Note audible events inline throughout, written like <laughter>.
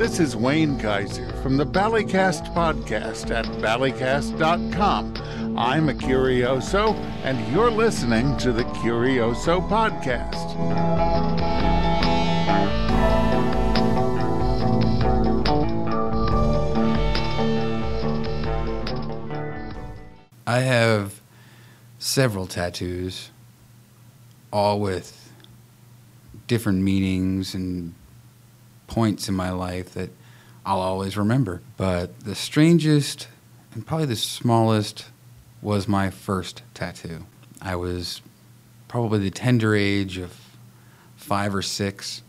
This is Wayne Kaiser from the Ballycast podcast at ballycast.com. I'm a Curioso, and you're listening to the Curioso podcast. I have several tattoos, all with different meanings and points in my life that I'll always remember. But the strangest and probably the smallest was my first tattoo. I was probably the tender age of five or six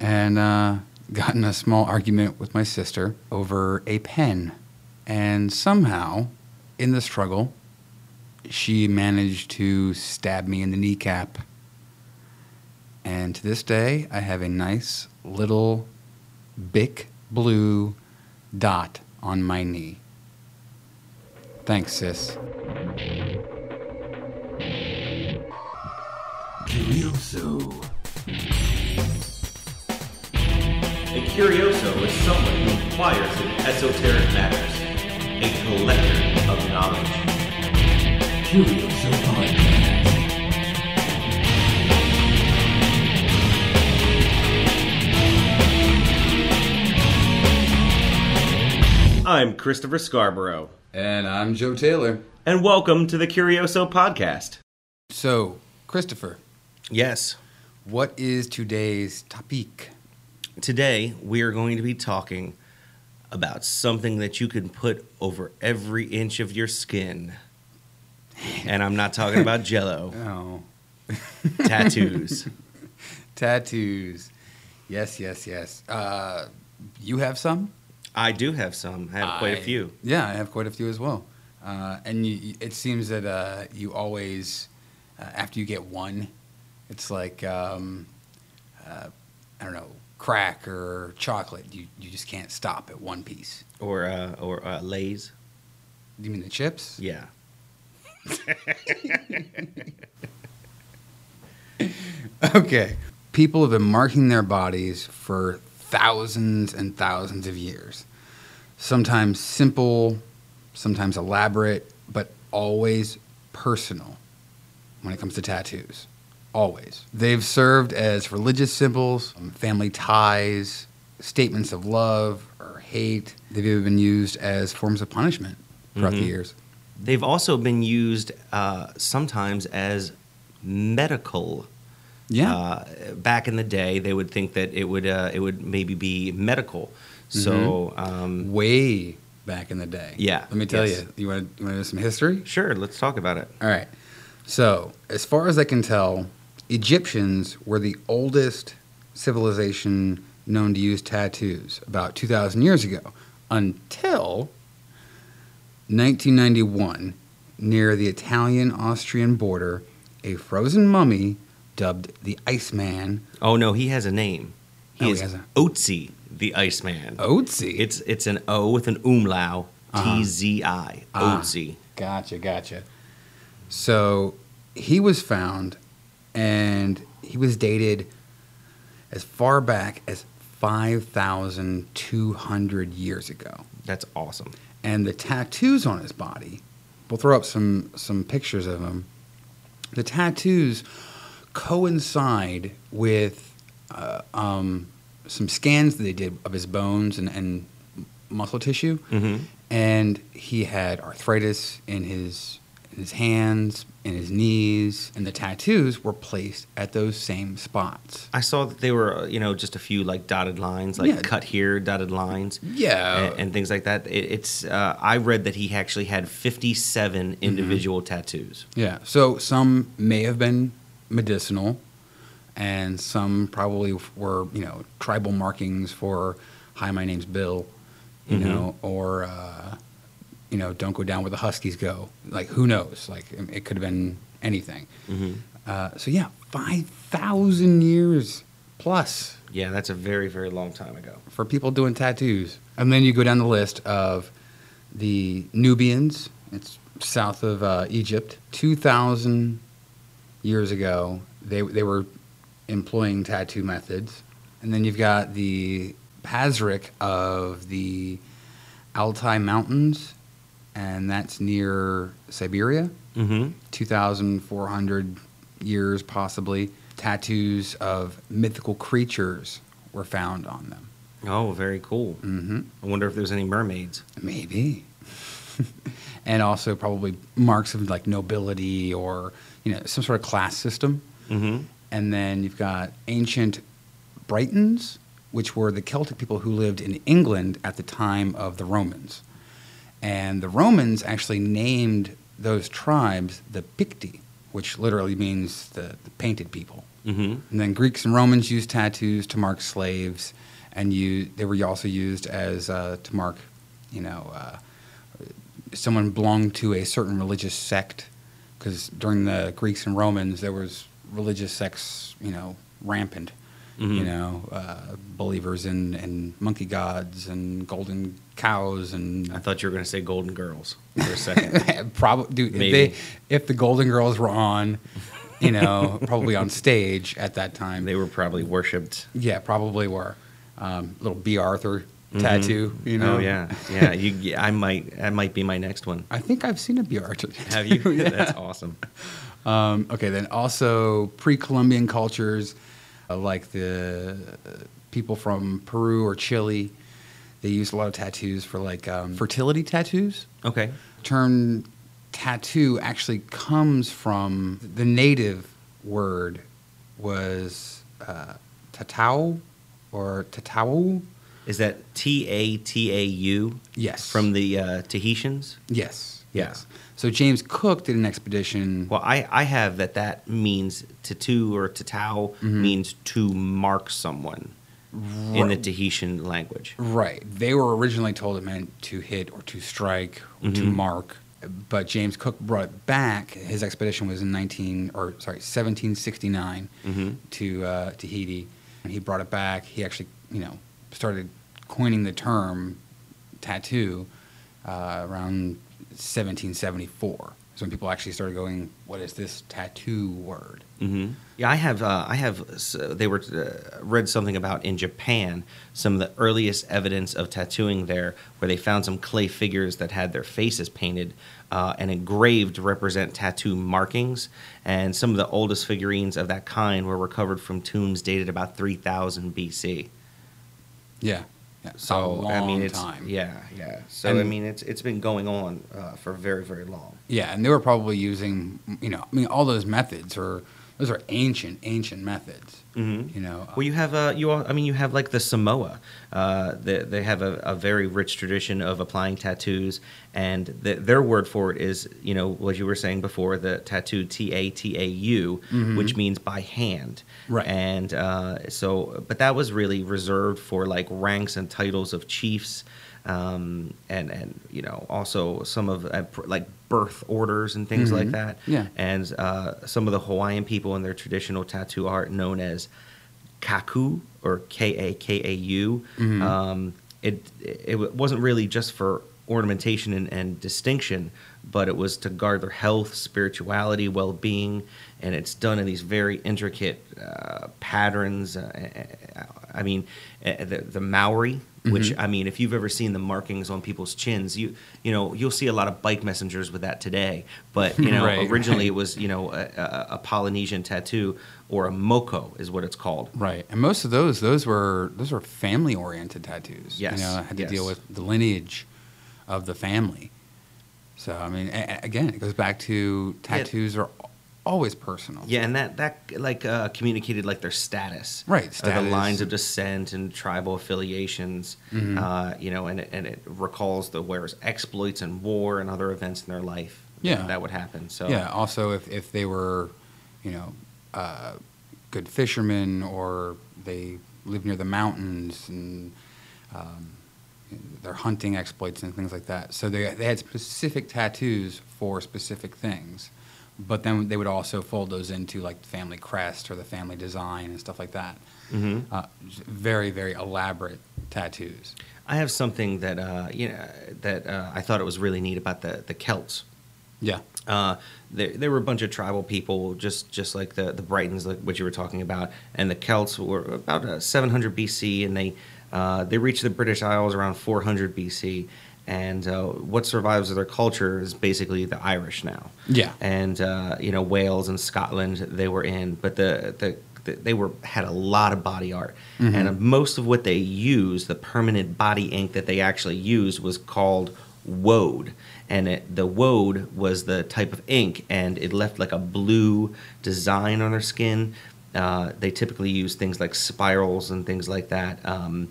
and uh, got in a small argument with my sister over a pen. And somehow, in the struggle, she managed to stab me in the kneecap. And to this day, I have a nice little Bic blue dot on my knee. Thanks, sis. Curioso. A curioso is someone who inquires in esoteric matters, a collector of knowledge. Curioso Podcast. I'm Christopher Scarborough, And I'm Joe Taylor. and welcome to the Curioso Podcast. So, Christopher, Yes. what is today's topic? Today we are going to be talking about something that you can put over every inch of your skin. And I'm not talking about <laughs> jello, Oh, tattoos. <laughs> tattoos. Yes, yes, yes. Uh, you have some? I do have some. I have quite a few. Yeah, I have quite a few as well. Uh, and you, you- it seems that uh, you always, uh, after you get one, it's like, um, uh, I don't know, crack or chocolate. You, you just can't stop at one piece. Or uh, or uh, Lay's. Do you mean the chips? Yeah. <laughs> Okay. People have been marking their bodies for thousands and thousands of years. Sometimes simple, sometimes elaborate, but always personal when it comes to tattoos. Always. They've served as religious symbols, um, family ties, statements of love or hate. They've even been used as forms of punishment throughout the Mhm. years. They've also been used uh, sometimes as medical. Yeah. Uh, back in the day, they would think that it would uh, it would maybe be medical. So um, Way back in the day. Yeah, Let me tell yes. you. You want to some history? sure, let's talk about it. All right. So, as far as I can tell, Egyptians were the oldest civilization known to use tattoos about 2,000 years ago until 1991, near the Italian Austrian border, a frozen mummy dubbed the Iceman. Oh no, he has a name. He Oh, he has a- Otzi, the Iceman. Otzi. It's it's an O with an umlau, Uh-huh. T Z I, Ah. Gotcha, gotcha. So he was found, and he was dated as far back as 5,200 years ago. That's awesome. And the tattoos on his body, we'll throw up some, some pictures of him. The tattoos coincide with uh, um, some scans that they did of his bones and, and muscle tissue hmm and he had arthritis in his in his hands, in his knees, and the tattoos were placed at those same spots. I saw that they were, uh, you know, just a few like dotted lines, like Yeah. cut here, dotted lines, Yeah, and, and things like that. It, it's. Uh, I read that he actually had fifty-seven Mm-hmm. individual tattoos. yeah. So some may have been medicinal, and some probably were you know tribal markings for "Hi, my name's Bill," you Mhm. know, or uh, you know, "Don't go down where the Huskies go." Like who knows? Like it could have been anything. hmm Uh, so yeah, five thousand years plus. Yeah, that's a very, very long time ago. for people doing tattoos. And then you go down the list of the Nubians. It's south of uh, Egypt. 2,000 years ago, they, they were employing tattoo methods. And then you've got the Pazyryk of the Altai Mountains, and that's near Siberia. Mm-hmm. 2,400 years, possibly. Tattoos of mythical creatures were found on them. Oh, very cool. hmm I wonder if there's any mermaids. Maybe. <laughs> and also probably marks of like nobility or you know some sort of class system. Mm-hmm. And then you've got ancient Britons, which were the Celtic people who lived in England at the time of the Romans. And the Romans actually named those tribes the Picti, which literally means the, the painted people. Mm-hmm. And then Greeks and Romans used tattoos to mark slaves, and you, they were also used as uh, to mark, you know, uh, someone belonged to a certain religious sect. Because during the Greeks and Romans, there was religious sects, you know, rampant. You Mhm. know, uh, believers in, in monkey gods and golden cows and I thought you were going to say Golden Girls for a second. <laughs> probably dude, if, Maybe. they, if the Golden Girls were on, you know, <laughs> probably on stage at that time, they were probably worshipped. yeah, probably were. Um, little Bea Arthur Mhm. tattoo, you know. Oh yeah, yeah. You, I might. That might be my next one. <laughs> I think I've seen a Bea Arthur. Have you? yeah. That's awesome. Um, okay, then also pre-Columbian cultures, uh, like the uh, people from Peru or Chile, they used a lot of tattoos for like um, fertility tattoos. Okay. term tattoo actually comes from the native word was uh, tatau or tatau. Is that T A T A U Yes. from the uh, Tahitians? yes. Yeah. Yes. So James Cook did an expedition. Well, I, I have that that means tattoo or tatau Mm-hmm. means to mark someone in the Tahitian language. Right. They were originally told it meant to hit or to strike or to Mhm. mark. But James Cook brought it back. His expedition was in 19 or sorry, 1769 Mhm. to uh, Tahiti. And he brought it back. He actually, you know, started coining the term tattoo uh, around 1774. So when people actually started going, "What is this tattoo word?" hmm Yeah, I have. Uh, I have. s- They were uh, read something about in Japan some of the earliest evidence of tattooing there, where they found some clay figures that had their faces painted uh, and engraved to represent tattoo markings. And some of the oldest figurines of that kind were recovered from tombs dated about 3000 BC. Yeah. Yeah. So I mean, it's time. yeah, yeah. So I mean, it's it's been going on uh, for very very long. Yeah, and they were probably using, you know, I mean, all those methods are those are ancient, ancient methods. Mhm. You know, Well, you have uh, you. All, I mean, you have like the Samoa. Uh, they, they have a, a very rich tradition of applying tattoos, and the, their word for it is, you know, what you were saying before, the tattoo T A T A U, which means by hand. Right. And uh, so, but that was really reserved for like ranks and titles of chiefs. Um, and and you know also some of uh, pr- like birth orders and things like Mhm. that Yeah. and uh, some of the Hawaiian people in their traditional tattoo art known as kaku or K A K A U. Mhm. Um, it it wasn't really just for ornamentation and, and distinction, but it was to guard their health, spirituality, well being, and it's done in these very intricate uh, patterns. Uh, I mean, the, the Maori. Which mm-hmm. I mean, if you've ever seen the markings on people's chins, you you know you'll see a lot of bike messengers with that today. But you know, <laughs> Right, originally right. it was you know a, a, a Polynesian tattoo or a moko is what it's called. right? And most of those, those were those were family oriented tattoos. Yes, you know, had to yes. deal with the lineage of the family. So I mean, a- a- again, it goes back to tattoos are always personal. Yeah, and that that like uh, communicated like their status, Right, Uh, the lines of descent and tribal affiliations. Mhm. Uh, you know, and it, and it recalls the wearer's exploits in war and other events in their life. Yeah. that would happen. So Yeah. Also, if if they were, you know, uh, good fishermen or they live near the mountains and um, their hunting exploits and things like that. So they they had specific tattoos for specific things, but then they would also fold those into like the family crest or the family design and stuff like that. Mhm. Uh, very very elaborate tattoos. I have something that uh, you know that uh, I thought it was really neat about the the Celts. Yeah. Uh, they, they were a bunch of tribal people, just just like the the Britons, like what you were talking about, and the Celts were about uh, 700 BC, and they Uh, they reached the British Isles around 400 BC, and uh, what survives of their culture is basically the Irish now. Yeah. and uh, you know Wales and Scotland they were in, but the the the- they were had a lot of body art, and most of what they used, the permanent body ink that they actually used, was called woad, and it, the woad was the type of ink, and it left like a blue design on their skin. Uh, they typically use things like spirals and things like that. Um,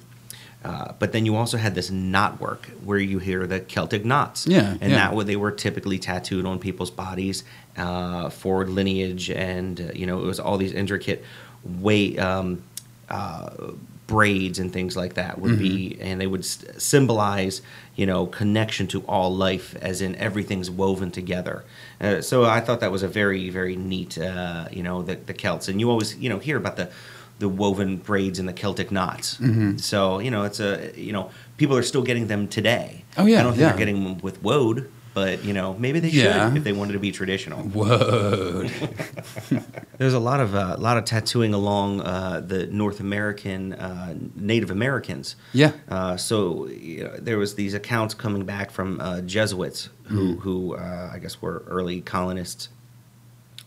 uh, but then you also had this knot work where you hear the Celtic knots. Yeah, And yeah. that way they were typically tattooed on people's bodies uh, for lineage, and uh, you know it was all these intricate weight um, uh, braids and things like that would be, and they would s- symbolize you know connection to all life, as in everything's woven together. Uh, so I thought that was a very very neat, uh, you know, the, the Celts, and you always you know hear about the the woven braids and the Celtic knots. Mm-hmm. So you know it's a you know people are still getting them today. Oh, yeah, I don't think yeah. they're getting them with woad, but you know maybe they Yeah. should if they wanted to be traditional. Whoa. <laughs> There's a lot of uh, a lot of tattooing along uh, the North American uh, Native Americans. Yeah. Uh, so you know, there was these accounts coming back from uh, Jesuits who who uh, I guess were early colonists.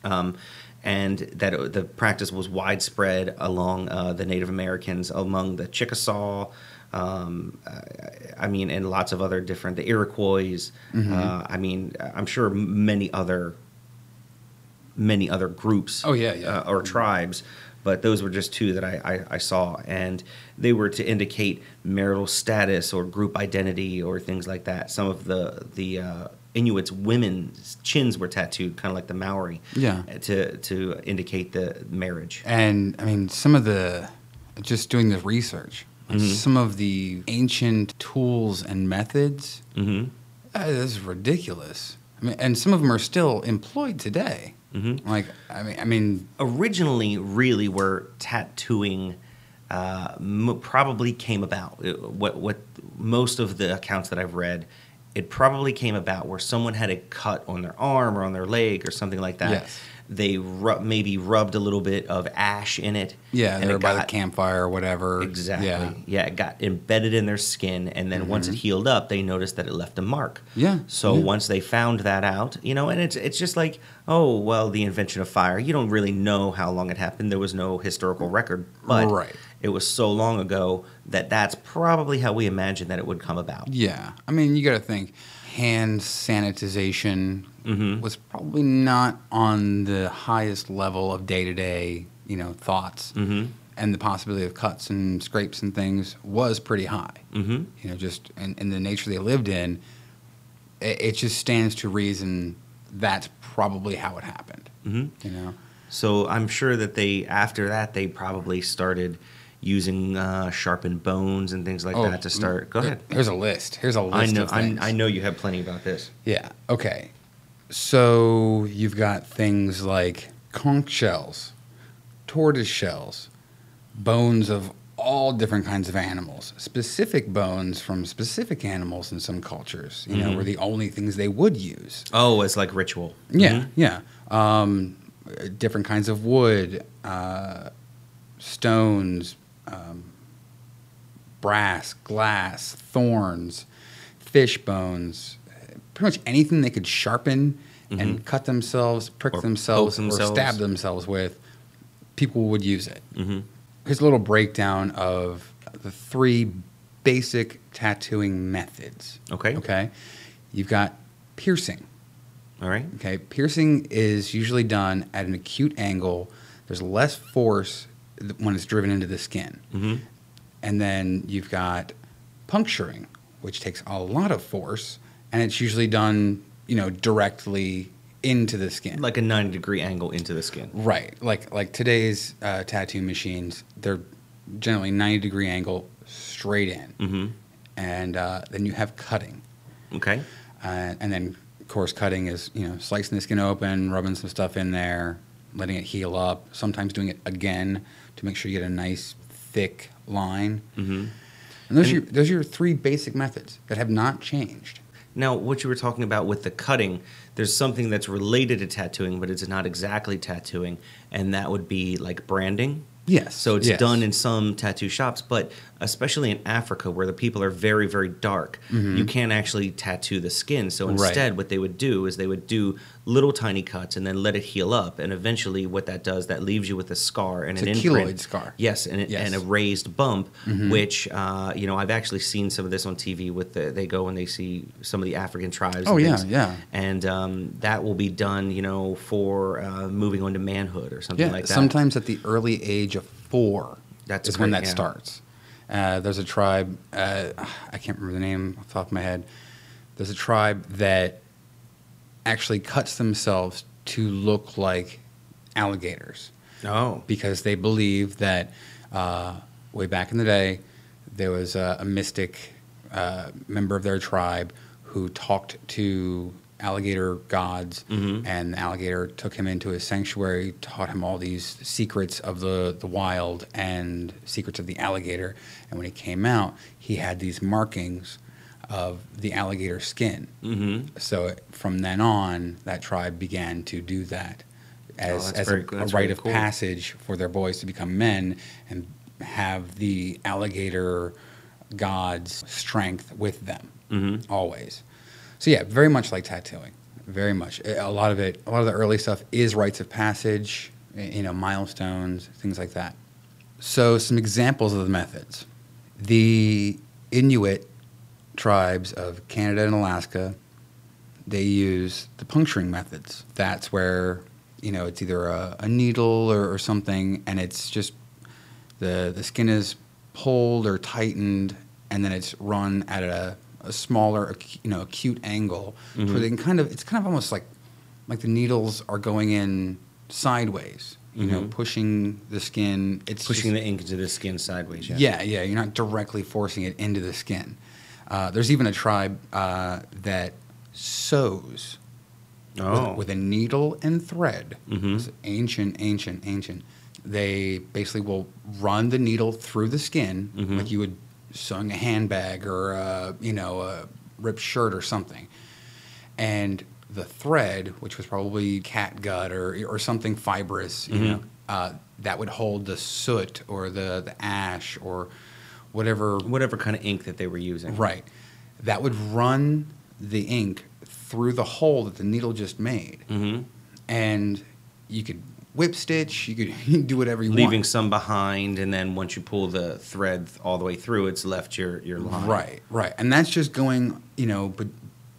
Um, and that the practice was widespread along uh, the Native Americans, among the Chickasaw, um, I- I mean, and lots of other different, the Iroquois. Uh, I mean, I'm sure many other many other groups Oh, yeah, yeah. uh, or tribes but those were just two that I, I, I saw and they were to indicate marital status or group identity or things like that some of the the uh, inuits women's chins were tattooed kind of like the maori Yeah. to to indicate the marriage And I mean, some of the, just doing the research, like some of the ancient tools and methods, mm-hmm. uh, this is ridiculous. I mean, and some of them are still employed today. Mhm. Like, I mean, I mean, originally really where tattooing uh, m- probably came about Uh, what what most of the accounts that I've read it probably came about where someone had a cut on their arm or on their leg or something like that Yes. They ru- maybe rubbed a little bit of ash in it yeah, and they're it by the campfire or whatever. Exactly. Yeah. Yeah. it got embedded in their skin, and then once it mm-hmm. healed up, they noticed that it left a mark. Yeah, So yeah. once they found that out, you know, and it's it's just like, oh well, the invention of fire. You don't really know how long it happened. There was no historical record, but Right. it was so long ago that that's probably how we imagine that it would come about. Yeah. I mean, you got to think hand sanitization Mhm. was probably not on the highest level of day to day, you know, thoughts. Mm-hmm. And the possibility of cuts and scrapes and things was pretty high. Mm-hmm. You know, just in, in the nature they lived in, it, it just stands to reason that's probably how it happened. Mm-hmm. You know? So I'm sure that they after that they probably started using uh, sharpened bones and things like Oh, that to start. Go ahead. Here's a list. Here's a list I know. of I, know you have plenty about this. Yeah. Okay. So you've got things like conch shells, tortoise shells, bones of all different kinds of animals, specific bones from specific animals in some cultures. You know, Mhm. were the only things they would use. Oh, it's like ritual. Yeah. Mhm. Yeah. Um, different kinds of wood, uh, stones, um, brass, glass, thorns, fish bones, pretty much anything they could sharpen and cut themselves, prick Or poke themselves, or stab themselves with, people would use it. Mhm. Here's a little breakdown of the three basic tattooing methods. Okay. Okay. You've got piercing. All right. Okay, piercing is usually done at an acute angle. There's less force when it's driven into the skin. Mm-hmm. And then you've got puncturing, which takes a lot of force, and it's usually done, you know, directly into the skin. Like a 90 degree angle into the skin. right, like like today's uh, tattoo machines, they're generally 90 degree angle straight in, Mm-hmm. and uh, then you have cutting. Okay. Uh, and then, of course, cutting is you know slicing the skin open, rubbing some stuff in there, letting it heal up. Sometimes doing it again to make sure you get a nice thick line. Mm-hmm. And those are your, those are your three basic methods that have not changed. Now, what you were talking about with the cutting, there's something that's related to tattooing, but it's not exactly tattooing, and that would be like branding. Yes, So it's yes. done in some tattoo shops, but especially in Africa where the people are very, very dark, you can't actually tattoo the skin. So Mm-hmm. Right. instead, what they would do is they would do little tiny cuts and then let it heal up. And eventually, what that does, that leaves you with a scar and It's an a imprint. keloid scar. Yes, and, it- Yes. Mm-hmm. and a raised bump, which uh, you know I've actually seen some of this on TV. With the, they go and they see some of the African tribes. Oh, and yeah, things. yeah. And um, that will be done, you know, for uh, moving on to manhood or something Yeah, like that. sometimes at the early age of four. That's is when that yeah. starts. Uh, there's a tribe. Uh, I can't remember the name off the top of my head. There's a tribe that actually cuts themselves to look like alligators Oh, because they believe that uh, way back in the day there was a, a mystic uh, member of their tribe who talked to alligator gods and the alligator took him into his sanctuary taught him all these secrets of the, the wild and secrets of the alligator and when he came out he had these markings of the alligator skin mm-hmm. so from then on, that tribe began to do that as, that's as very- a, a rite of cool. passage for their boys to become men and have the alligator god's strength with them Mm-hmm. always. So yeah, very much like tattooing, very much. A lot of it, a lot of the early stuff is rites of passage, you know, milestones, things like that. So some examples of the methods: the Inuit tribes of Canada and Alaska, they use the puncturing methods. That's where you know it's either a, a needle or, or something, and it's just the the skin is pulled or tightened, and then it's run at a, a smaller, you know, acute angle, so Mhm. they can kind of it's kind of almost like like the needles are going in sideways, you know, Mhm. pushing the skin. It's pushing just- the ink into the skin sideways. Yeah. yeah, yeah. You're not directly forcing it into the skin. Uh, there's even a tribe uh, that sews Oh. with, with a needle and thread. Mhm. It's ancient, ancient, ancient. They basically will run the needle through the skin Mhm. like you would sewing a handbag or a, you know a ripped shirt or something, and the thread, which was probably cat gut or or something fibrous, you Mhm. know, uh, that would hold the soot or the the ash or whatever Whatever kind of ink that they were using. Right. That would run the ink through the hole that the needle just made. Mm-hmm. And you could whip stitch, you could, you <laughs> could do whatever you Leaving want. Leaving some behind, and then once you pull the thread all the way through, it's left your your line. Right, right. And that's just going, you know, be-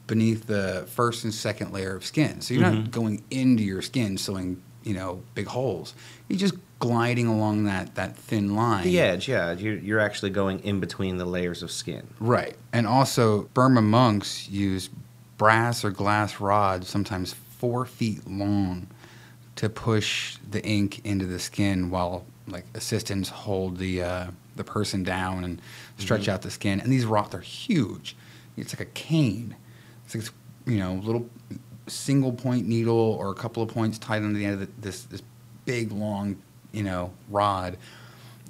beneath the first and second layer of skin. So you're Mhm. not going into your skin sewing, you know, big holes. You're just gliding along that, that thin line. The edge, yeah. You're, you're actually going in between the layers of skin. Right. And also, Burma monks use brass or glass rods, sometimes four feet long, to push the ink into the skin while like assistants hold the uh, the person down and stretch out the skin. And these rods are huge. It's like a cane. It's like this, you know little single point needle or a couple of points tied on the end of the, this this big long you know rod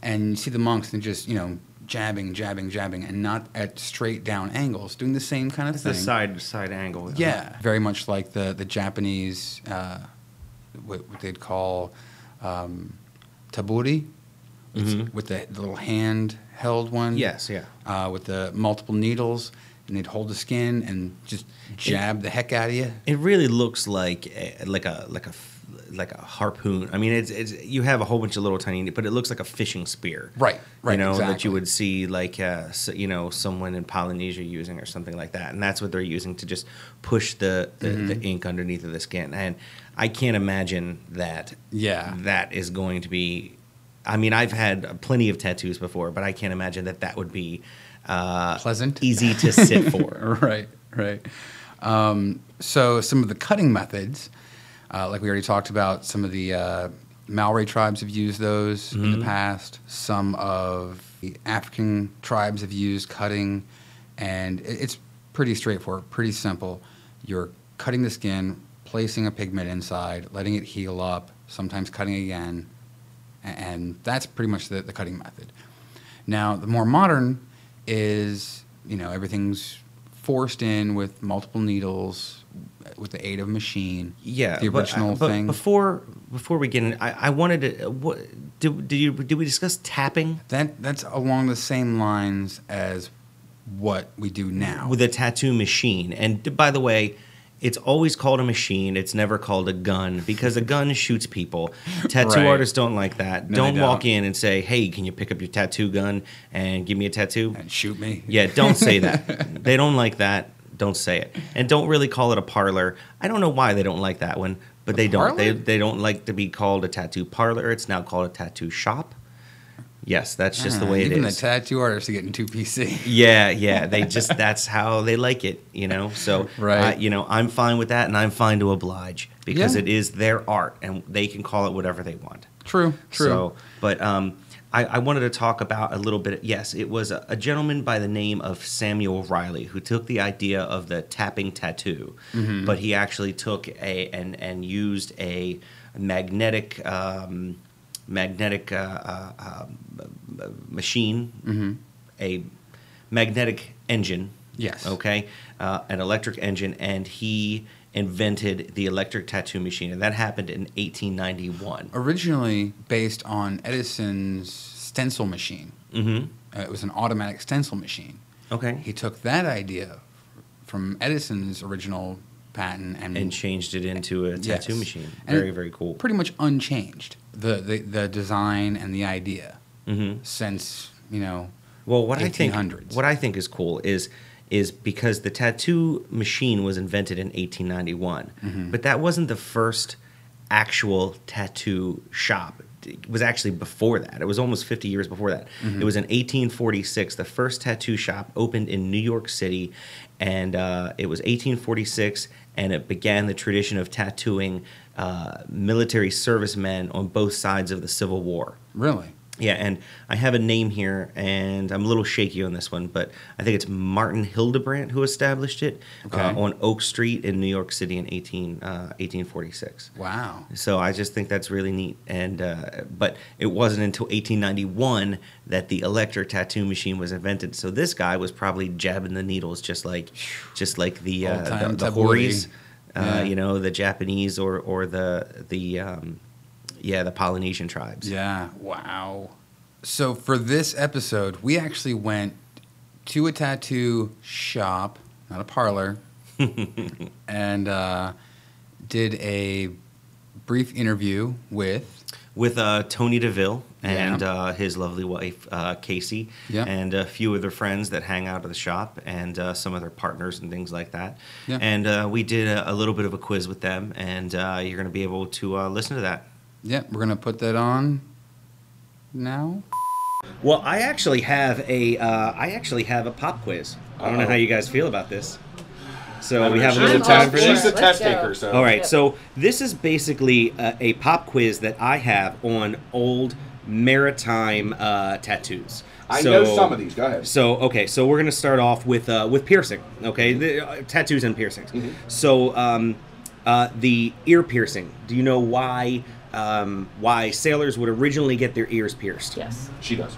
and you see the monks and just you know jabbing, jabbing, jabbing, and not at straight down angles, doing the same kind of It's thing. the side side angle. Yeah, very much like the the Japanese, uh, what, what they'd call um, tebori, Mhm. with the, the little hand held one. Yes, yeah. Uh, with the multiple needles, and they'd hold the skin and just jab the heck out of you. It really looks like a, like a like a like a harpoon. I mean, it's, it's you have a whole bunch of little tiny, but it looks like a fishing spear. Right, right, You know that you would see like uh, s you know someone in Polynesia using or something like that, and that's what they're using to just push the the, Mm-hmm. the ink underneath of the skin. And I can't imagine that Yeah. that is going to be. I mean, I've had plenty of tattoos before, but I can't imagine that that would be uh, Pleasant? easy to <laughs> sit for. right, right. Um, so some of the cutting methods, uh, like we already talked about, some of the uh, Maori tribes have used those in the past. Some of the African tribes have used cutting, and it- it's pretty straightforward, pretty simple. You're cutting the skin, placing a pigment inside, letting it heal up, sometimes cutting again, and that's pretty much the, the cutting method. Now, the more modern is, you know, everything's forced in with multiple needles with the aid of machine. Yeah, the original but, thing. Before before we get in, I, I wanted to. What did, did you did we discuss tapping that that's along the same lines as what we do now. with a tattoo machine? And by the way, it's always called a machine. It's never called a gun because a gun shoots people. <laughs> Tattoo Right. artists don't like that. No, don't walk don't. in and say, "Hey, can you pick up your tattoo gun and give me a tattoo?" and shoot me. Yeah, don't say that. <laughs> they don't like that. Don't say it. And don't really call it a parlor. I don't know why they don't like that one, but A they don't. They, they don't like to be called a tattoo parlor. It's now called a tattoo shop. Yes, that's just the Ah, way it is. even the tattoo artists are getting too PC. yeah, yeah. <laughs> They just that's how they like it, you know. So, Right. uh, you know, I'm fine with that, and I'm fine to oblige because Yeah. it is their art, and they can call it whatever they want. True, true. So, but um, I, I wanted to talk about a little bit. Yes, it was a, a gentleman by the name of Samuel Riley who took the idea of the tapping tattoo, Mm-hmm. but he actually took a and and used a magnetic um, magnetic uh, uh, uh, machine, Mm-hmm. a magnetic engine. Yes. Okay, uh, an electric engine, and he invented the electric tattoo machine, and that happened in 1891. Originally based on Edison's stencil machine. Mm-hmm. Uh, it was an automatic stencil machine. Okay. He took that idea from Edison's original patent and, and changed it into a tattoo Yes. machine. Very, it- very cool. pretty much unchanged. The, the the design and the idea hmm since you know Well, what I think what I think is cool is is because the tattoo machine was invented in 1891, Mm-hmm. but that wasn't the first actual tattoo shop. It was actually before that. It was almost 50 years before that. Mm-hmm. It was in 1846. The first tattoo shop opened in New York City, and uh, it was 1846, and it began the tradition of tattooing uh, military servicemen on both sides of the Civil War. really Yeah, and I have a name here, and I'm a little shaky on this one, but I think it's Martin Hildebrandt who established it Okay. uh, on Oak Street in New York City in 18, uh, 1846. wow So I just think that's really neat. And uh, but it wasn't until 1891 that the electric tattoo machine was invented. So this guy was probably jabbing the needles just like just like the uh, the, the. Horis, uh, Yeah. you know, the Japanese or or the the um, yeah the Polynesian tribes. Yeah. Wow. So for this episode, we actually went to a tattoo shop, not a parlor, <laughs> and uh, did a brief interview with. with uh, Tony DeVille and Yeah. uh, his lovely wife uh, Casey, Yeah. and a few of their friends that hang out at the shop, and uh, some of their partners and things like that. Yeah. And uh, we did a, a little bit of a quiz with them, and uh, you're going to be able to uh, listen to that. Yeah, we're gonna put that on now. Well, I actually have a uh, I actually have a pop quiz. I don't know how you guys feel about this. So we have a She's little the time test- for She's this. the Let's test taker, so. All right, Yep. so this is basically a, a pop quiz that I have on old maritime uh, tattoos. I So- know some of these. Go ahead. So okay, so we're gonna start off with uh, with piercing. Okay, the, uh, tattoos and piercings. So um, uh, the ear piercing. Do you know why um, why sailors would originally get their ears pierced? Yes. She does.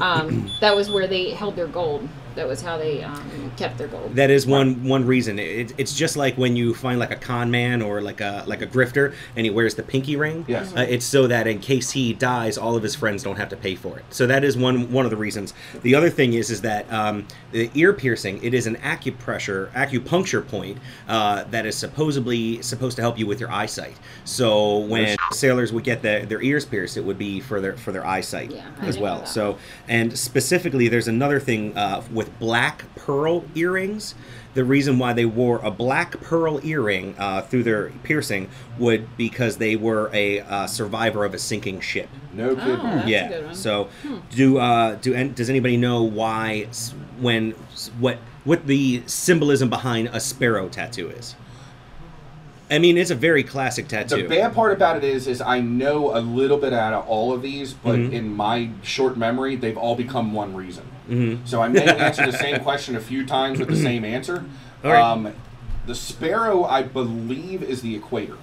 Um, <clears throat> that was where they held their gold. That was how they um, kept their gold. That is one one reason. It, it's just like when you find like a con man or like a like a grifter, and he wears the pinky ring. Yes. Uh, it's so that in case he dies, all of his friends don't have to pay for it. So that is one one of the reasons. The other thing is is that um, the ear piercing. It is an acupressure acupuncture point uh, that is supposedly supposed to help you with your eyesight. So when sailors would get their, their ears pierced, it would be for their for their eyesight Yeah, as well. So and specifically, there's another thing uh, with black pearl earrings. The reason why they wore a black pearl earring uh, through their piercing would because they were a uh, survivor of a sinking ship. No kidding. Oh, that's a yeah. good one. So, do uh, do and does anybody know why when what what the symbolism behind a sparrow tattoo is? I mean, it's a very classic tattoo. The bad part about it is, is I know a little bit out of all of these, but Mhm. in my short memory, they've all become one reason. Mhm. So I may answer the same question a few times with the same answer. All right. Um, the sparrow, I believe, is the equator.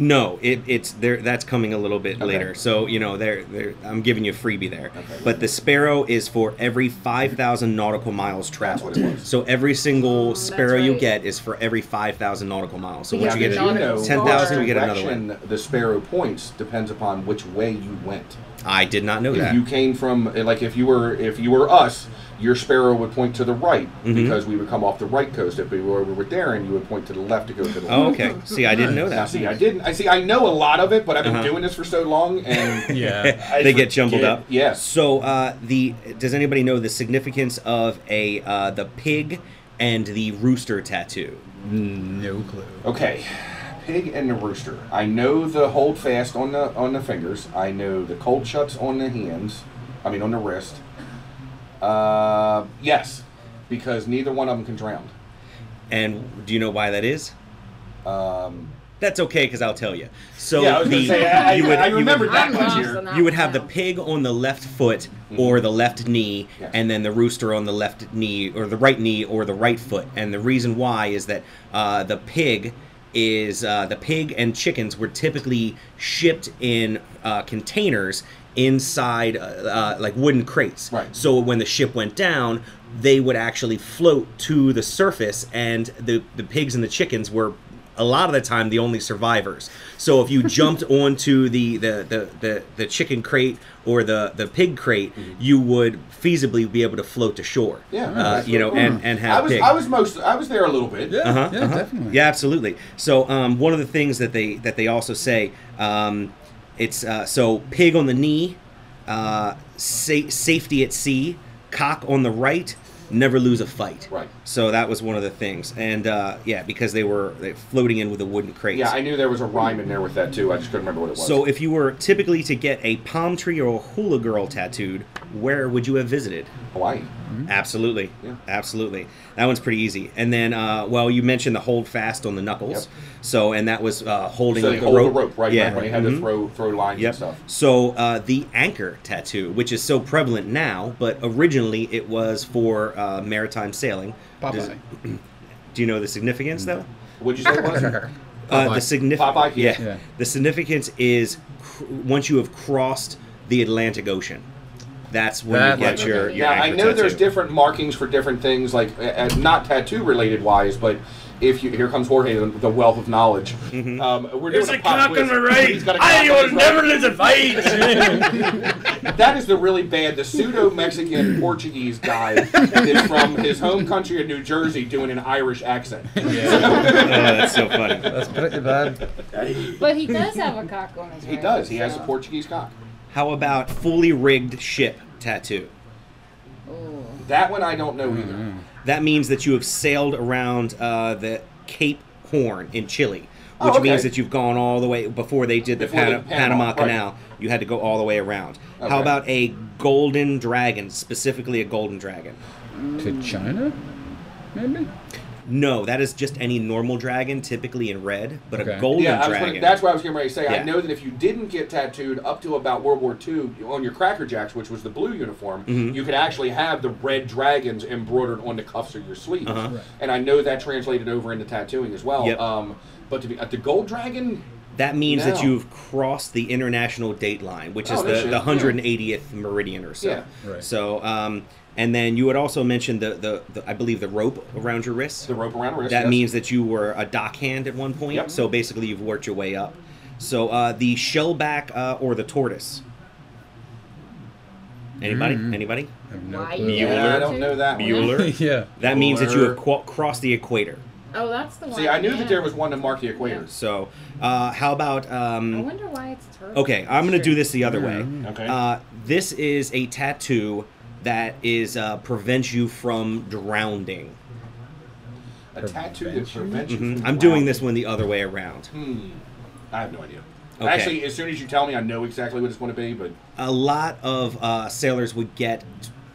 No, it, it's there. That's coming a little bit Okay. later. So you know, there, there. I'm giving you a freebie there. Okay. But the sparrow is for every five thousand nautical miles traveled. what it was. So every single that's sparrow you get is for every five thousand nautical miles. So We once have you get you know, 10,000, the we get another direction The sparrow points depends upon which way you went. I did not know If that. you came from, like, if you were, if you were us, your sparrow would point to the right Mhm. because we would come off the right coast. If we were over with Darren, you would point to the left to go to the left. oh, okay. See, I didn't know Now, that. see, I didn't. I see. I know a lot of it, but I've been Uh-huh. doing this for so long, and <laughs> Yeah. I <laughs> they get jumbled up. Yeah. So uh, the does anybody know the significance of a uh, the pig and the rooster tattoo? No clue. Okay, pig and the rooster. I know the hold fast on the on the fingers. I know the cold shuts on the hands. I mean on the wrist. Uh, yes, because neither one of them can drown. And do you know why that is? Um, That's okay because I'll tell you. So yeah, the, say I, I, you would, I you would- that I'm much lost here. you would have the pig on the left foot or the left knee Yes. and then the rooster on the left knee or the right knee or the right foot and the reason why is that uh, the pig is uh, the pig and chickens were typically shipped in uh, containers inside uh, uh, like wooden crates Right. so when the ship went down they would actually float to the surface and the, the pigs and the chickens were a lot of the time the only survivors. So if you <laughs> jumped onto the the, the, the, the chicken crate or the, the pig crate, you would feasibly be able to float to shore. Mm-hmm. Yeah, uh, you know, really and, cool. and I have was pig. I was most I was there a little bit. Yeah, Uh-huh, yeah, uh-huh. definitely. Yeah, absolutely. So um, one of the things that they that they also say, um, it's uh, so pig on the knee, uh, sa- safety at sea, cock on the right, never lose a fight. Right. So that was one of the things, and uh, yeah, because they were they floating in with a wooden crate. Yeah, I knew there was a rhyme in there with that too. I just couldn't remember what it was. So if you were typically to get a palm tree or a hula girl tattooed, where would you have visited? Hawaii. Absolutely, Yeah. absolutely. That one's pretty easy. And then, uh, well, you mentioned the hold fast on the knuckles. Yep. So, and that was uh, holding So like hold rope. the rope, right? Yeah. right, right. You had to Mhm. throw throw lines Yep. and stuff. So uh, the anchor tattoo, which is so prevalent now, but originally it was for uh, maritime sailing. Does- <clears throat> do you know the significance though? What'd you say? it was? <laughs> Uh, Popeye. the significance. Yeah. Yeah. The significance is cr- once you have crossed the Atlantic Ocean. That's when That- you get okay. your, your yeah, I anchor know there's different markings for different things, like uh, not tattoo related wise, but if you here comes Jorge, the, the wealth of knowledge. Mm-hmm. Um, we're doing a, pop quiz. He's got a cock on his right. lose a fight. <laughs> That is the really bad. The pseudo Mexican <laughs> Portuguese guy is from his home country of New Jersey doing an Irish accent. <laughs> oh, that's so funny. That's pretty bad. But he does have a cock on his He right, does. He has a Portuguese cock. How about fully rigged ship tattoo? Ooh. That one I don't know Mm-hmm. either. That means that you have sailed around uh, the Cape Horn in Chile, which Oh, okay. means that you've gone all the way before they did the, Before Pana- the Panama, Panama right. Canal. You had to go all the way around. How about a golden dragon, specifically a golden dragon? To China? Maybe? No, that is just any normal dragon, typically in red, but a golden Yeah, I was dragon. gonna, that's what I was getting ready to say. I know that if you didn't get tattooed up to about World War II on your Cracker Jacks, which was the blue uniform, Mhm. you could actually have the red dragons embroidered on the cuffs of your sleeves. Uh-huh. Right. And I know that translated over into tattooing as well. Yep. Um, but to be at the gold dragon, That means that you've crossed the international date line, which is Oh, no the, shit, the yeah. 180th meridian or so. Yeah. Right. So, um, and then you had also mentioned the, the, the I believe the rope around your wrist. the rope around the wrist. that yes. means that you were a dock hand at one point. Yep. So basically, you've worked your way up. So uh, the shellback uh, or the tortoise. Anybody? Mm. Anybody? I no Why clue. you Yeah, I don't know that one. Bueller. yeah. That means that you have qu- crossed the equator. Oh, that's the one. See, I knew yeah. that there was one to mark the equators. So, uh, how about? I Um, wonder why it's turtle. okay, I'm gonna do this the other way. Okay. Uh, this is a tattoo that is uh, prevents you from drowning. a tattoo that Prevent you? prevents you. Mhm. from I'm doing this one the other way around. Hmm. I have no idea. Okay. Actually, as soon as you tell me, I know exactly what it's going to be, but A lot of uh, sailors would get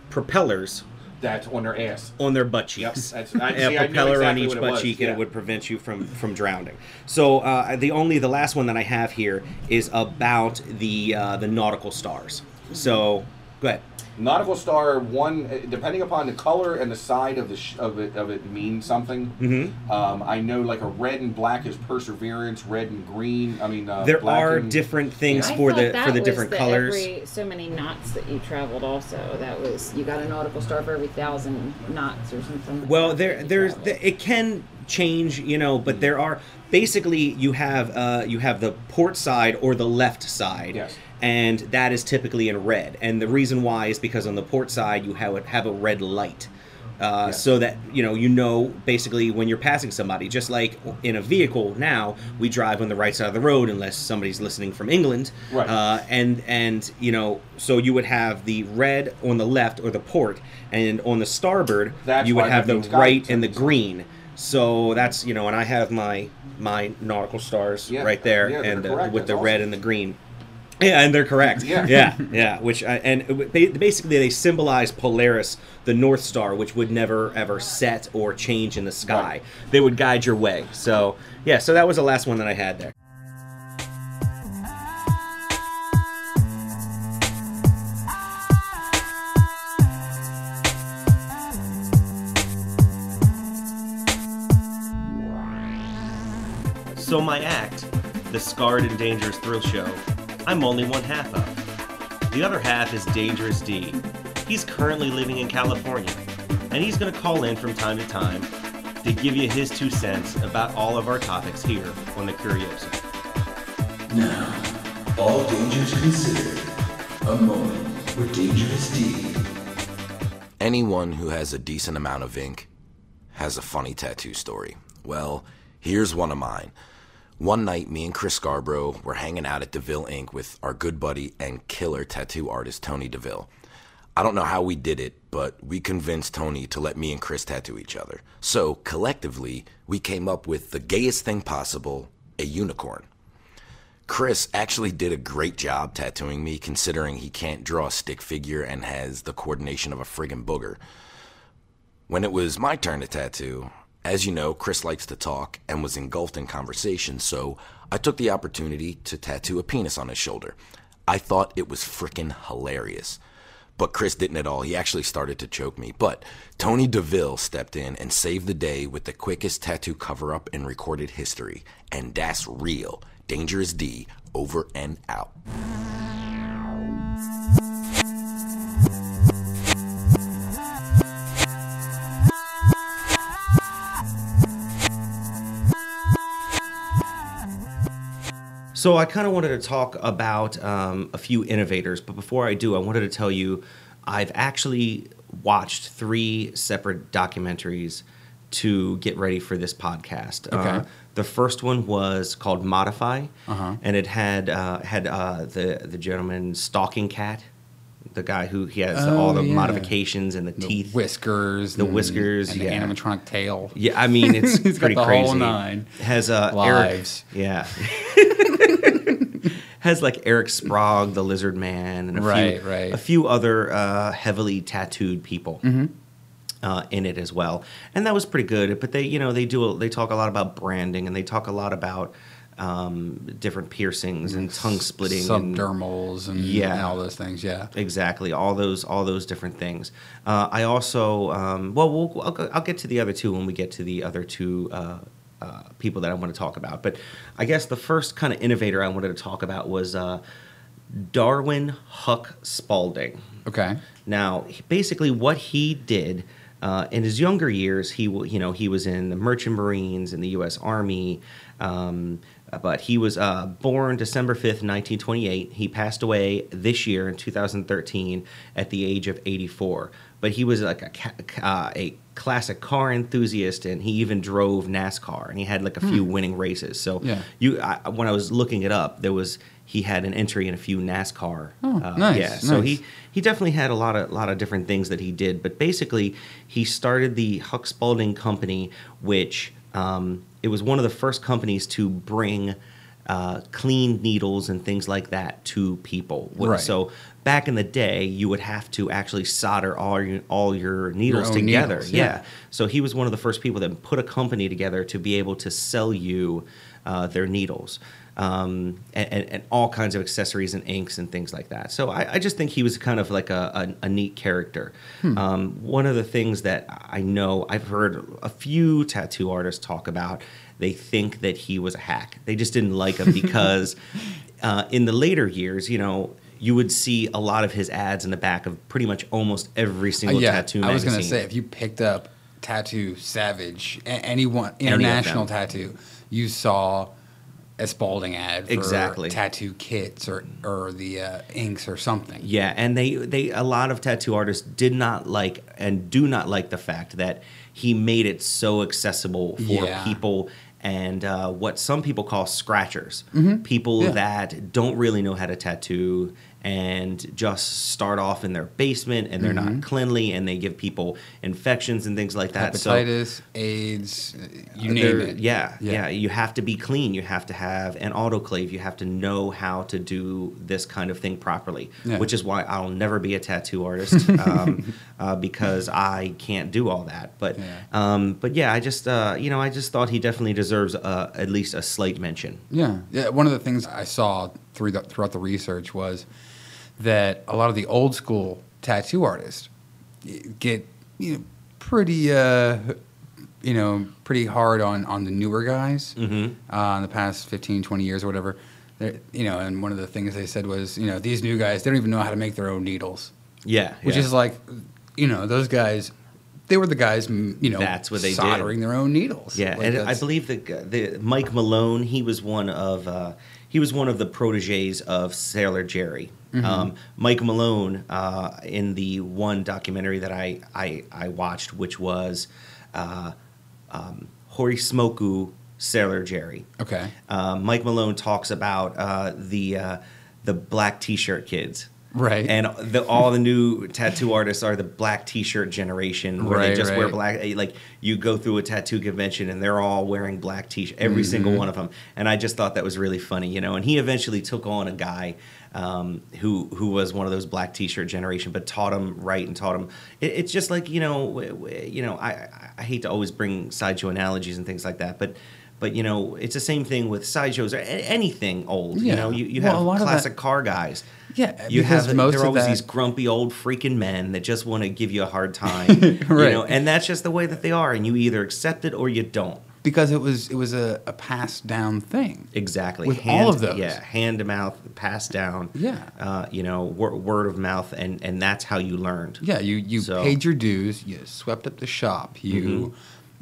propellers that's on their ass. on their butt cheeks. Yep, that's- <laughs> I- a see, knew propeller on each butt was, cheek, and it would prevent you from from drowning. So uh, the only the last one that I have here is about the uh, the nautical stars. So Go ahead. Nautical star one, uh, depending upon the color and the side of the sh- of it of it means something. Mm-hmm. Um, I know like a red and black is perseverance, red and green. I mean, uh, There black are and, different things I for thought the for the different the colors. Every, so many knots that you traveled. Also, that was you got a nautical star for every thousand knots or something. Well, that there, there's, traveled. it can change, you know, but there are basically you have, uh, you have the port side or the left side, Yes. and that is typically in red. And the reason why is because on the port side you have have a red light, uh, Yes. so that you know you know basically when you're passing somebody. Just like in a vehicle now, we drive on the right side of the road unless somebody's listening from England, Right. Uh, and and you know, so you would have the red on the left or the port, and on the starboard That's you would have the right and the green. So that's you know, and I have my my nautical stars Yeah, right there, yeah, and uh, correct, with the that's red awesome. and the green. Yeah, and they're correct. Yeah. <laughs> yeah, yeah. Which I, and basically they symbolize Polaris, the North Star, which would never ever set or change in the sky. Right. They would guide your way. So yeah, so that was the last one that I had there. So my act, the Scarred and Dangerous Thrill Show, I'm only one half of. The other half is Dangerous D. He's currently living in California, and he's going to call in from time to time to give you his two cents about all of our topics here on the Curioso. Now, all dangers considered, a moment with Dangerous D. Anyone who has a decent amount of ink has a funny tattoo story. Well, here's one of mine. One night, me and Chris Scarborough were hanging out at DeVille Inc. with our good buddy and killer tattoo artist Tony DeVille. I don't know how we did it, but we convinced Tony to let me and Chris tattoo each other. So, collectively, we came up with the gayest thing possible a unicorn. Chris actually did a great job tattooing me, considering he can't draw a stick figure and has the coordination of a friggin' booger. When it was my turn to tattoo, as you know, Chris likes to talk and was engulfed in conversation, so I took the opportunity to tattoo a penis on his shoulder. I thought it was frickin' hilarious. But Chris didn't at all. He actually started to choke me. But Tony DeVille stepped in and saved the day with the quickest tattoo cover up in recorded history. And that's real. Dangerous D, over and out. So I kind of wanted to talk about um, a few innovators, but before I do, I wanted to tell you I've actually watched three separate documentaries to get ready for this podcast. Okay. Uh, the first one was called Modify, Uh-huh. and it had uh, had uh, the the gentleman stalking cat, the guy who he has Oh, all the yeah. modifications and the, The teeth. whiskers, The whiskers, and yeah. the animatronic tail. Yeah, I mean it's <laughs> He's got pretty the crazy. whole nine Has uh, lives. Eric, yeah. <laughs> Has like Eric Sprague, the Lizard Man, and a Right, few right. a few other uh, heavily tattooed people Mm-hmm. uh, in it as well, and that was pretty good. But they, you know, they do they talk a lot about branding and they talk a lot about um, different piercings and tongue splitting, and- subdermals, and Yeah. and all those things. Yeah. Exactly, all those all those different things. Uh, I also, um, well, we'll I'll, I'll get to the other two when we get to the other two uh, uh, people that I want to talk about. But I guess the first kind of innovator I wanted to talk about was uh, Darwin Huck Spaulding. Okay. Now, basically, what he did uh, in his younger years, he you know he was in the Merchant Marines in the U.S. Army, um, but he was uh, born December fifth, nineteen twenty eight. He passed away this year in two thousand thirteen at the age of eighty four. But he was like a ca- uh, a classic car enthusiast, and he even drove NASCAR, and he had like a few winning races. So Yeah. you, I, when I was looking it up, there was he had an entry in a few NASCAR. Oh, uh, nice, Yeah, so nice. he he definitely had a lot of lot of different things that he did, but basically he started the Huck Spaulding Company, which um, it was one of the first companies to bring uh, clean needles and things like that to people. Right. So back in the day, you would have to actually solder all your all your needles own together. needles, yeah. yeah. So he was one of the first people that put a company together to be able to sell you uh, their needles. Um, and, and, and all kinds of accessories and inks and things like that. So I, I just think he was kind of like a, a, a neat character. Um, one of the things that I know I've heard a few tattoo artists talk about, they think that he was a hack. They just didn't like him because <laughs> uh, in the later years, you know. You would see a lot of his ads in the back of pretty much almost every single Uh, yeah, tattoo I was gonna say if you picked up Tattoo Savage, anyone international them. tattoo, you saw a Spaulding ad for Exactly. tattoo kits or or the uh, inks or something. Yeah, and they they a lot of tattoo artists did not like and do not like the fact that he made it so accessible for Yeah. people and uh, what some people call scratchers, people Mm-hmm. Yeah. that don't really know how to tattoo and just start off in their basement and they're not cleanly and they give people infections and things like that. So- Hepatitis, AIDS, uh, you name it. Yeah, Yeah. yeah, You have to be clean. You have to have an autoclave. You have to know how to do this kind of thing properly. Yeah. Which is why I'll never be a tattoo artist <laughs> um, uh, because I can't do all that. But Yeah. um, but yeah, I just uh, you know I just thought he definitely deserves uh, at least a slight mention. Yeah, yeah. One of the things I saw through the, throughout the research was that a lot of the old school tattoo artists get you know pretty uh, you know pretty hard on on the newer guys Mhm. uh, in the past 15, 20 years or whatever. They're, you know, and one of the things they said was, you know, these new guys they don't even know how to make their own needles, Yeah, which yeah. is like, you know, those guys. They were the guys, you know, That's what they did. soldering their own needles. Yeah, Like, and I believe the, the Mike Malone. He was one of uh, he was one of the proteges of Sailor Jerry. Mm-hmm. Um, Mike Malone uh, in the one documentary that I I, I watched, which was uh, um, Hori Smoku Sailor Jerry. okay. Uh, Mike Malone talks about uh, the uh, the black T-shirt kids. Right. And the, all the new tattoo artists are the black T-shirt generation, where they Right, just wear black. eh, Like you go through a tattoo convention and they're all wearing black T-shirt, every Mm-hmm. single one of them. And I just thought that was really funny, you know. And he eventually took on a guy um, who who was one of those black T-shirt generation, but taught him right and taught him. It, it's just like you know, you know. I I- I hate to always bring sideshow analogies and things like that, but. But you know, it's the same thing with sideshows or a- anything old. You know, you, you Well, have a lot of classic that- car guys. Yeah, you have most they're always that- these grumpy old freaking men that just want to give you a hard <laughs> time. You Right. know, and that's just the way that they are, and you either accept it or you don't. because it was it was a, a passed down thing. Exactly. With all of those. Yeah, hand to mouth, passed down. Yeah. Uh, you know, wor- word of mouth, and and that's how you learned. Yeah, you you So- Mm-hmm. paid your dues, you swept up the shop, you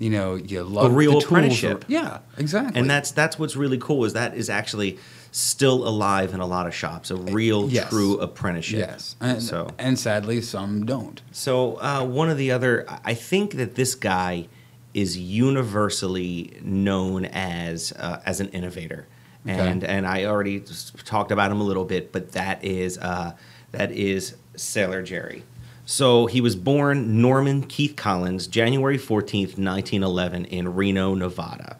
you know you love a real apprenticeship. Yeah, exactly. And that's that's what's really cool is that is actually still alive in a lot of shops. A real, Yes. true apprenticeship. yes, and, so and sadly some don't. So uh, one of the other, I think that this guy is universally known as uh, as an innovator, Okay. and and I already talked about him a little bit, but that is uh, that is Sailor Jerry. So he was born Norman Keith Collins, January fourteenth, nineteen eleven, in Reno, Nevada.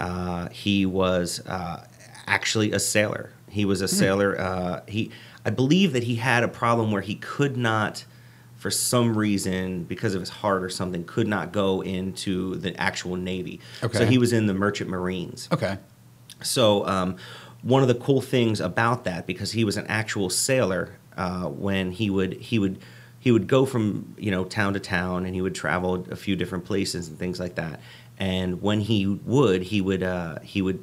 Uh, he was uh, actually a sailor. He was a sailor. Uh, he, I believe that he had a problem where he could not for some reason, because of his heart or something, could not go into the actual Navy. Okay. So he was in the Merchant Marines. Okay, So um, one of the cool things about that, because he was an actual sailor, uh, when he would he would he would go from you know town to town, and he would travel a few different places and things like that. And when he would, he would uh, he would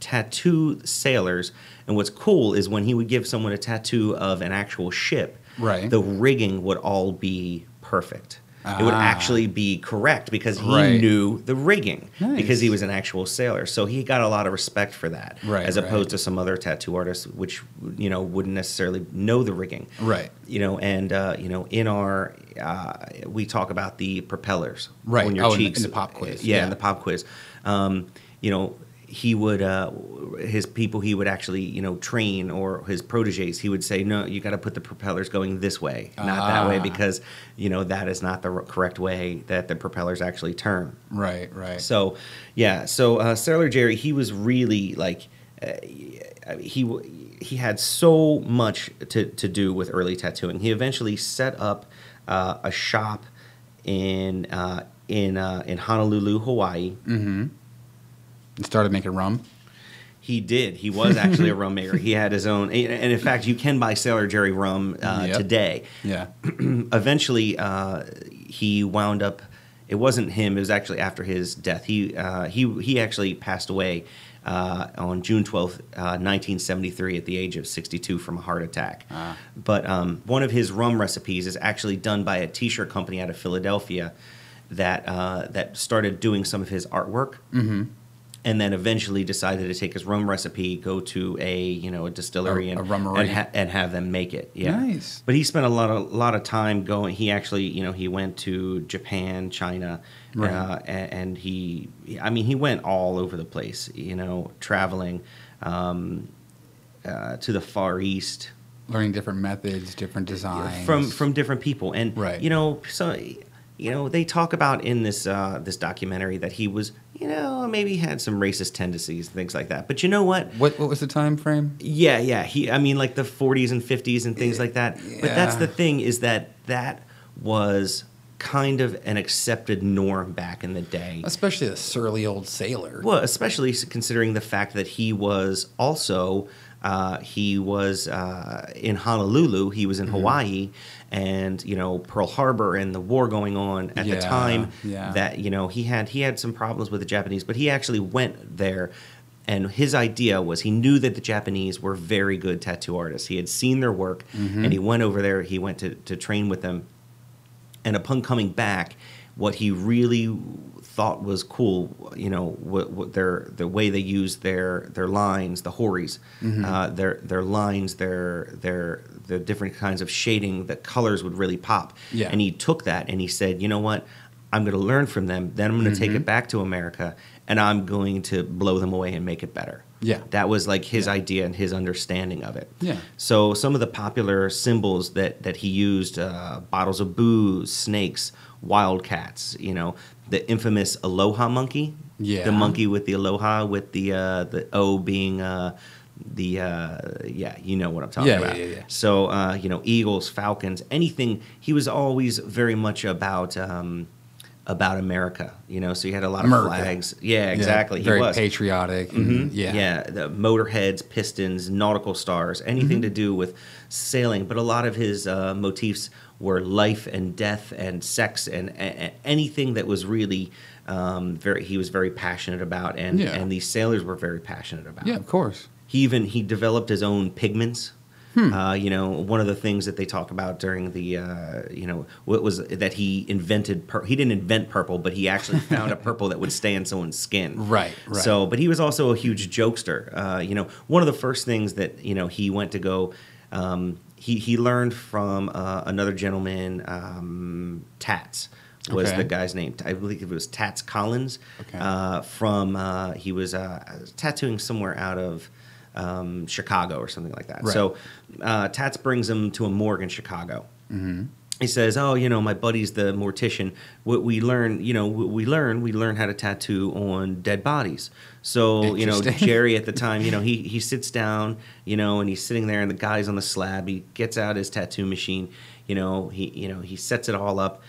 tattoo sailors. And what's cool is when he would give someone a tattoo of an actual ship, Right. the rigging would all be perfect. It would Ah. actually be correct because he Right. knew the rigging because he was an actual sailor. So he got a lot of respect for that, Right, as opposed right. to some other tattoo artists, which you know wouldn't necessarily know the rigging, Right. You know, and uh, you know, in our uh, we talk about the propellers Right. on your Oh, in the- in the pop quiz, yeah, yeah. in the pop quiz. Um, you know, he would uh, his people he would actually you know train or his proteges he would say no you got to put the propellers going this way not that way Ah. because you know that is not the correct way that the propellers actually turn right, right. so, yeah. So uh, Sailor Jerry, he was really like uh, he he had so much to to do with early tattooing. He eventually set up uh, a shop in uh, in uh, in Honolulu, Hawaii. mm-hmm. And started making rum. He did. He was actually a <laughs> rum maker. He had his own, and in fact, you can buy Sailor Jerry rum uh, Yep. today. Yeah. <clears throat> Eventually, uh, he wound up. It wasn't him. It was actually after his death. He uh, he he actually passed away uh, on June twelfth, uh, nineteen seventy three, at the age of sixty two from a heart attack. Ah. But um, one of his rum recipes is actually done by a T-shirt company out of Philadelphia that uh, that started doing some of his artwork. Mm-hmm. And then eventually decided to take his rum recipe, go to a you know a distillery A- and a and, ha- and have them make it. Yeah, Nice. But he spent a lot of lot of time going. He actually you know he went to Japan, China, Right. uh, and, and he I mean he went all over the place. You know, traveling um, uh, to the Far East, Learning different methods, different designs. from from different people and Right. you know so you know they talk about in this uh, this documentary that he was you know maybe had some racist tendencies and things like that. But you know what? What what was the time frame? yeah yeah. He i mean like the 40s and 50s and things like that. But that's the thing is that that was kind of an accepted norm back in the day. Especially a surly old sailor. well, especially considering the fact that he was also uh, he was uh, in Honolulu, he was in Mm-hmm. Hawaii, and you know Pearl Harbor and the war going on at Yeah, the time. yeah. That you know he had he had some problems with the Japanese, but he actually went there. And his idea was he knew that the Japanese were very good tattoo artists. He had seen their work, Mm-hmm. and he went over there. He went to, to train with them, and upon coming back, what he really thought was cool, you know, what, what their the way they used their their lines, the horis, Mm-hmm. uh, their their lines, their their the different kinds of shading, the colors would really pop. Yeah. And he took that and he said, you know what, I'm going to learn from them. Then I'm going to take Mm-hmm. it back to America, and I'm going to blow them away and make it better. Yeah. That was like his Yeah. idea and his understanding of it. Yeah. So some of the popular symbols that that he used: uh, bottles of booze, snakes, wildcats. You know, the infamous aloha monkey. Yeah. The monkey with the aloha, with the uh, the O being uh, the uh, yeah, you know what I'm talking Yeah, yeah, about. yeah, yeah. So uh, you know, eagles, falcons, anything. He was always very much about. Um, about America, you know, so he had a lot of America. flags. Yeah, exactly. Very he was. patriotic. Mhm. Yeah. yeah. The motorheads, pistons, nautical stars, anything Mm-hmm. to do with sailing. But a lot of his uh, motifs were life and death and sex and anything that was really um, very. He was very passionate about, and Yeah. and these sailors were very passionate about. Yeah, of course. He even he developed his own pigments. Hmm. Uh, you know, one of the things that they talk about during the, uh, you know, what was that he invented. Pur- he didn't invent purple, but he actually <laughs> found a purple that would stay in someone's skin. Right, right. So, but he was also a huge jokester. Uh, you know, one of the first things that you know he went to go. Um, he he learned from uh, another gentleman, um, Tats was Okay. the guy's name. I believe it was Tats Collins. Okay. Uh, from uh, he was uh, tattooing somewhere out of um, Chicago or something like that. Right. So uh, Tats brings him to a morgue in Chicago. Mm-hmm. He says, "Oh, you know, my buddy's the mortician. What we learn, you know, we learn, we learn how to tattoo on dead bodies. So, you know, Jerry at the <laughs> time, you know, he he sits down, you know, and he's sitting there, and the guy's on the slab. He gets out his tattoo machine, you know, he you know he sets it all up."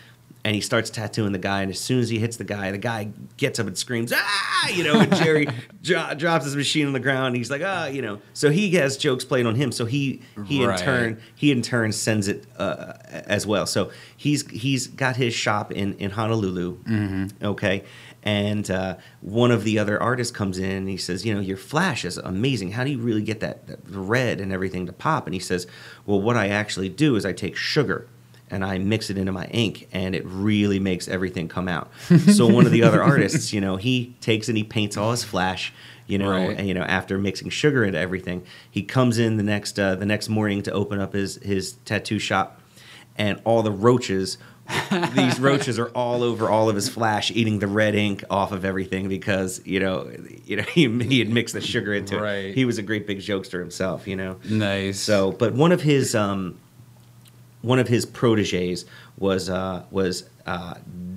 And he starts tattooing the guy, and as soon as he hits the guy, the guy gets up and screams, "Ah!" You know, and Jerry <laughs> dro- drops his machine on the ground. And he's like, "Ah!" You know. So he has jokes played on him. So he he Right. in turn he in turn sends it uh, as well. So he's he's got his shop in in Honolulu. Okay, and uh, one of the other artists comes in and he says, you know, your flash is amazing. How do you really get that, that red and everything to pop? And he says, well, what I actually do is I take sugar. And I mix it into my ink, and it really makes everything come out. <laughs> so one of the other artists, you know, he takes and he paints all his flash, you know, Right. and, you know, after mixing sugar into everything, he comes in the next uh, the next morning to open up his his tattoo shop, and all the roaches, these <laughs> roaches are all over all of his flash, eating the red ink off of everything because you know, you know, <laughs> he, he had mixed the sugar into Right. it. He was a great big jokester himself, you know. Nice. So, but one of his um, one of his proteges was uh, was uh,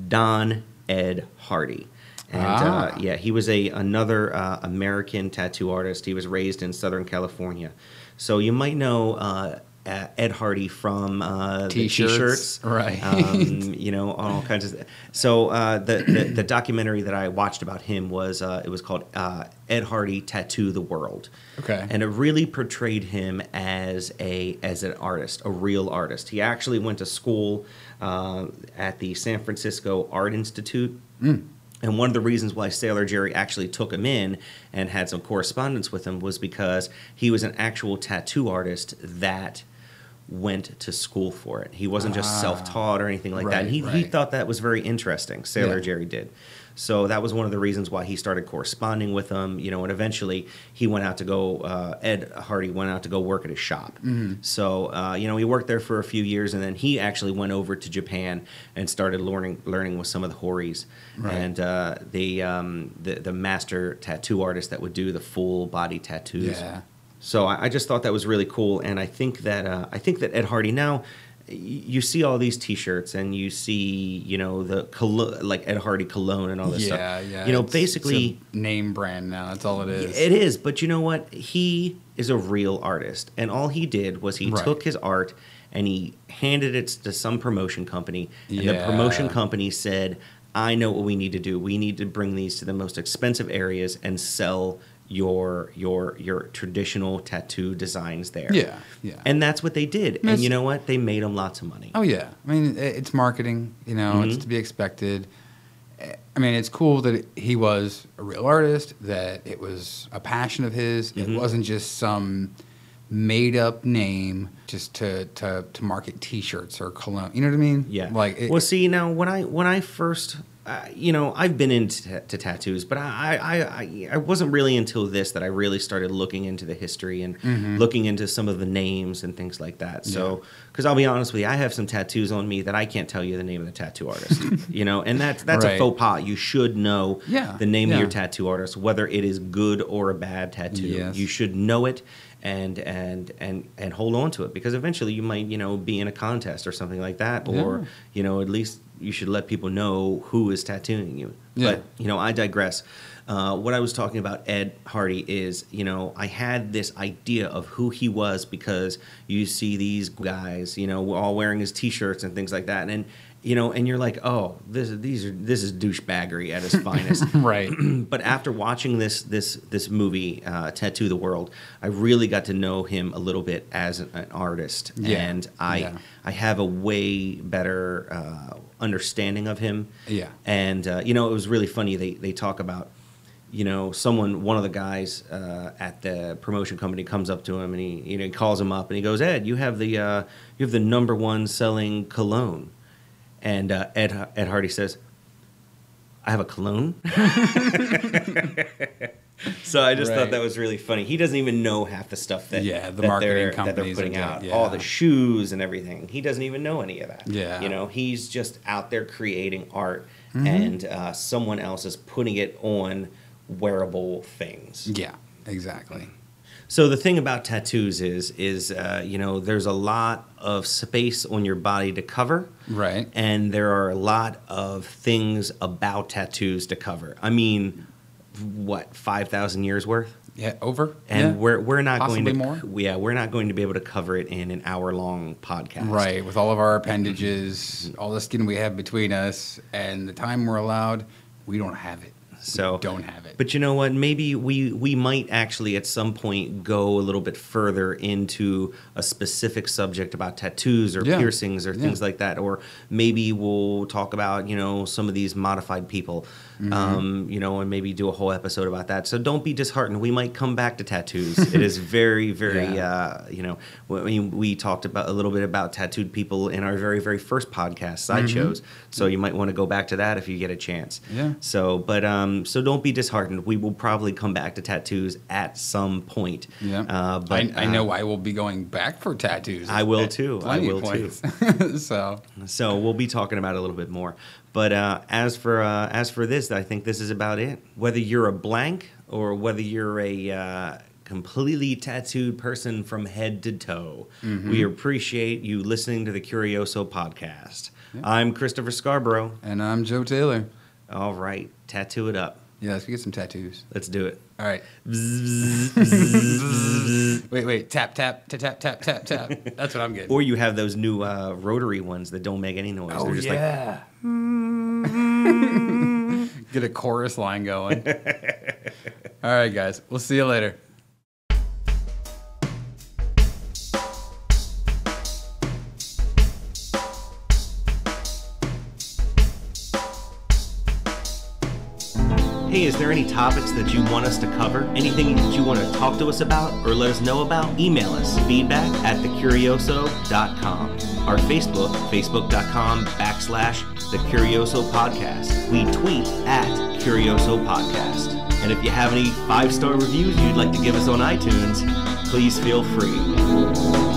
Don Ed Hardy, and Ah. uh, yeah, he was a another uh, American tattoo artist. He was raised in Southern California, so you might know uh, uh, Ed Hardy from uh, T-shirts, t-shirts, right. Um, you know, all kinds of. So uh, the, the the documentary that I watched about him was uh, it was called uh, Ed Hardy Tattoo the World. Okay. and it really portrayed him as a as an artist, a real artist. He actually went to school uh, at the San Francisco Art Institute. And one of the reasons why Sailor Jerry actually took him in and had some correspondence with him was because he was an actual tattoo artist that went to school for it. He wasn't just Ah. self-taught or anything like that. And he, he thought that was very interesting. Sailor Yeah. Jerry did. So that was one of the reasons why he started corresponding with him, you know, and eventually he went out to go, uh, Ed Hardy went out to go work at his shop. Mm-hmm. So, uh, you know, he worked there for a few years and then he actually went over to Japan and started learning, learning with some of the Horis Right. and uh, the, um, the, the master tattoo artist that would do the full body tattoos. Yeah. So I, I just thought that was really cool, and I think that uh, I think that Ed Hardy now. You see all these T-shirts, and you see, you know, the colo- like Ed Hardy cologne and all this yeah, stuff. yeah. Yeah. You know, it's- basically, it's a name brand now. That's all it is. it is. But you know what? He is a real artist, and all he did was he Right. took his art and he handed it to some promotion company, and the promotion company said, "I know what we need to do. We need to bring these to the most expensive areas and sell." Your your your traditional tattoo designs there Yeah, yeah. and that's what they did. And Miss- you know what? They made them lots of money. Oh yeah, I mean it's marketing. You know, it's Mhm. to be expected. I mean, it's cool that he was a real artist. That it was a passion of his. Mhm. It wasn't just some made up name just to to to market T-shirts or cologne. You know what I mean? Yeah. Like, it, well, see now when I when I first, uh, you know, I've been into to tattoos, but I, I I I wasn't really until this that I really started looking into the history and Mm-hmm. looking into some of the names and things like that. So, because I'll be honest with you, I have some tattoos on me that I can't tell you the name of the tattoo artist. <laughs> you know, and that's that's a faux pas. You should know Yeah, the name of your tattoo artist, whether it is good or a bad tattoo. Yes. You should know it and and and and hold on to it because eventually you might you know be in a contest or something like that or Yeah. you know at least you should let people know who is tattooing you. Yeah. but you know i digress. Uh, what i was talking about ed hardy is you know i had this idea of who he was because you see these guys you know all wearing his t-shirts and things like that. And you know and you're like oh this these are this is douchebaggery at its <laughs> finest <laughs> right. <clears throat> but after watching this this this movie, uh, Tattoo the World, I really got to know him a little bit as an, an artist, Yeah, and I yeah. I have a way better uh, understanding of him. Yeah. and uh, you know it was really funny. They they talk about. You know, someone, one of the guys uh, at the promotion company comes up to him and he, you know, he calls him up and he goes, "Ed, you have the, uh, you have the number one selling cologne," and uh, Ed Ed Hardy says, "I have a cologne." <laughs> So I just thought that was really funny. He doesn't even know half the stuff that Yeah, the that marketing they're, that they're putting out, doing- all the shoes and everything. He doesn't even know any of that. Yeah. you know, he's just out there creating art, Mm-hmm. and uh, someone else is putting it on wearable things. Yeah. Exactly. So the thing about tattoos is, is uh, you know, there's a lot of space on your body to cover, Right. and there are a lot of things about tattoos to cover. I mean, what five thousand years worth? Yeah. Over. and yeah. we're we're not Possibly going to more? yeah we're not going to be able to cover it in an hour long podcast Right, with all of our appendages, all the skin we have between us, and the time we're allowed, we don't have it. So don't have it. but you know what maybe we we might actually at some point go a little bit further into a specific subject about tattoos or Yeah. piercings or Yeah. things like that or maybe we'll talk about you know some of these modified people Mm-hmm. um, you know and maybe do a whole episode about that so don't be disheartened we might come back to tattoos it is very <laughs> very Yeah. uh, you know we, we- we talked about a little bit about tattooed people in our very very first podcast sideshows so you might want to go back to that if you get a chance Mm-hmm. Yeah. so but um so don't be disheartened we will probably come back to tattoos at some point Yeah, uh, but I, I uh, know I will be going back for tattoos. I will too. I will too. <laughs> so So we'll be talking about it a little bit more. But uh, as for uh, as for this, I think this is about it. Whether you're a blank or whether you're a uh, completely tattooed person from head to toe, Mm-hmm. we appreciate you listening to the Curioso podcast. I'm Christopher Scarborough. and I'm Joe Taylor. All right, tattoo it up. Yeah, let's get some tattoos. Let's do it. All right. <laughs> wait, wait. Tap, tap, tap, tap, tap, tap, tap. <laughs> That's what I'm getting. Or you have those new uh, rotary ones that don't make any noise. oh, They're just yeah. Get a chorus line going. <laughs> All right, guys. We'll see you later. Hey, is there any topics that you want us to cover? Anything that you want to talk to us about or let us know about? Email us feedback at thecurioso.com. Our Facebook, facebook.com backslash the Curioso Podcast. We tweet at Curioso Podcast. And if you have any five star reviews you'd like to give us on iTunes, please feel free.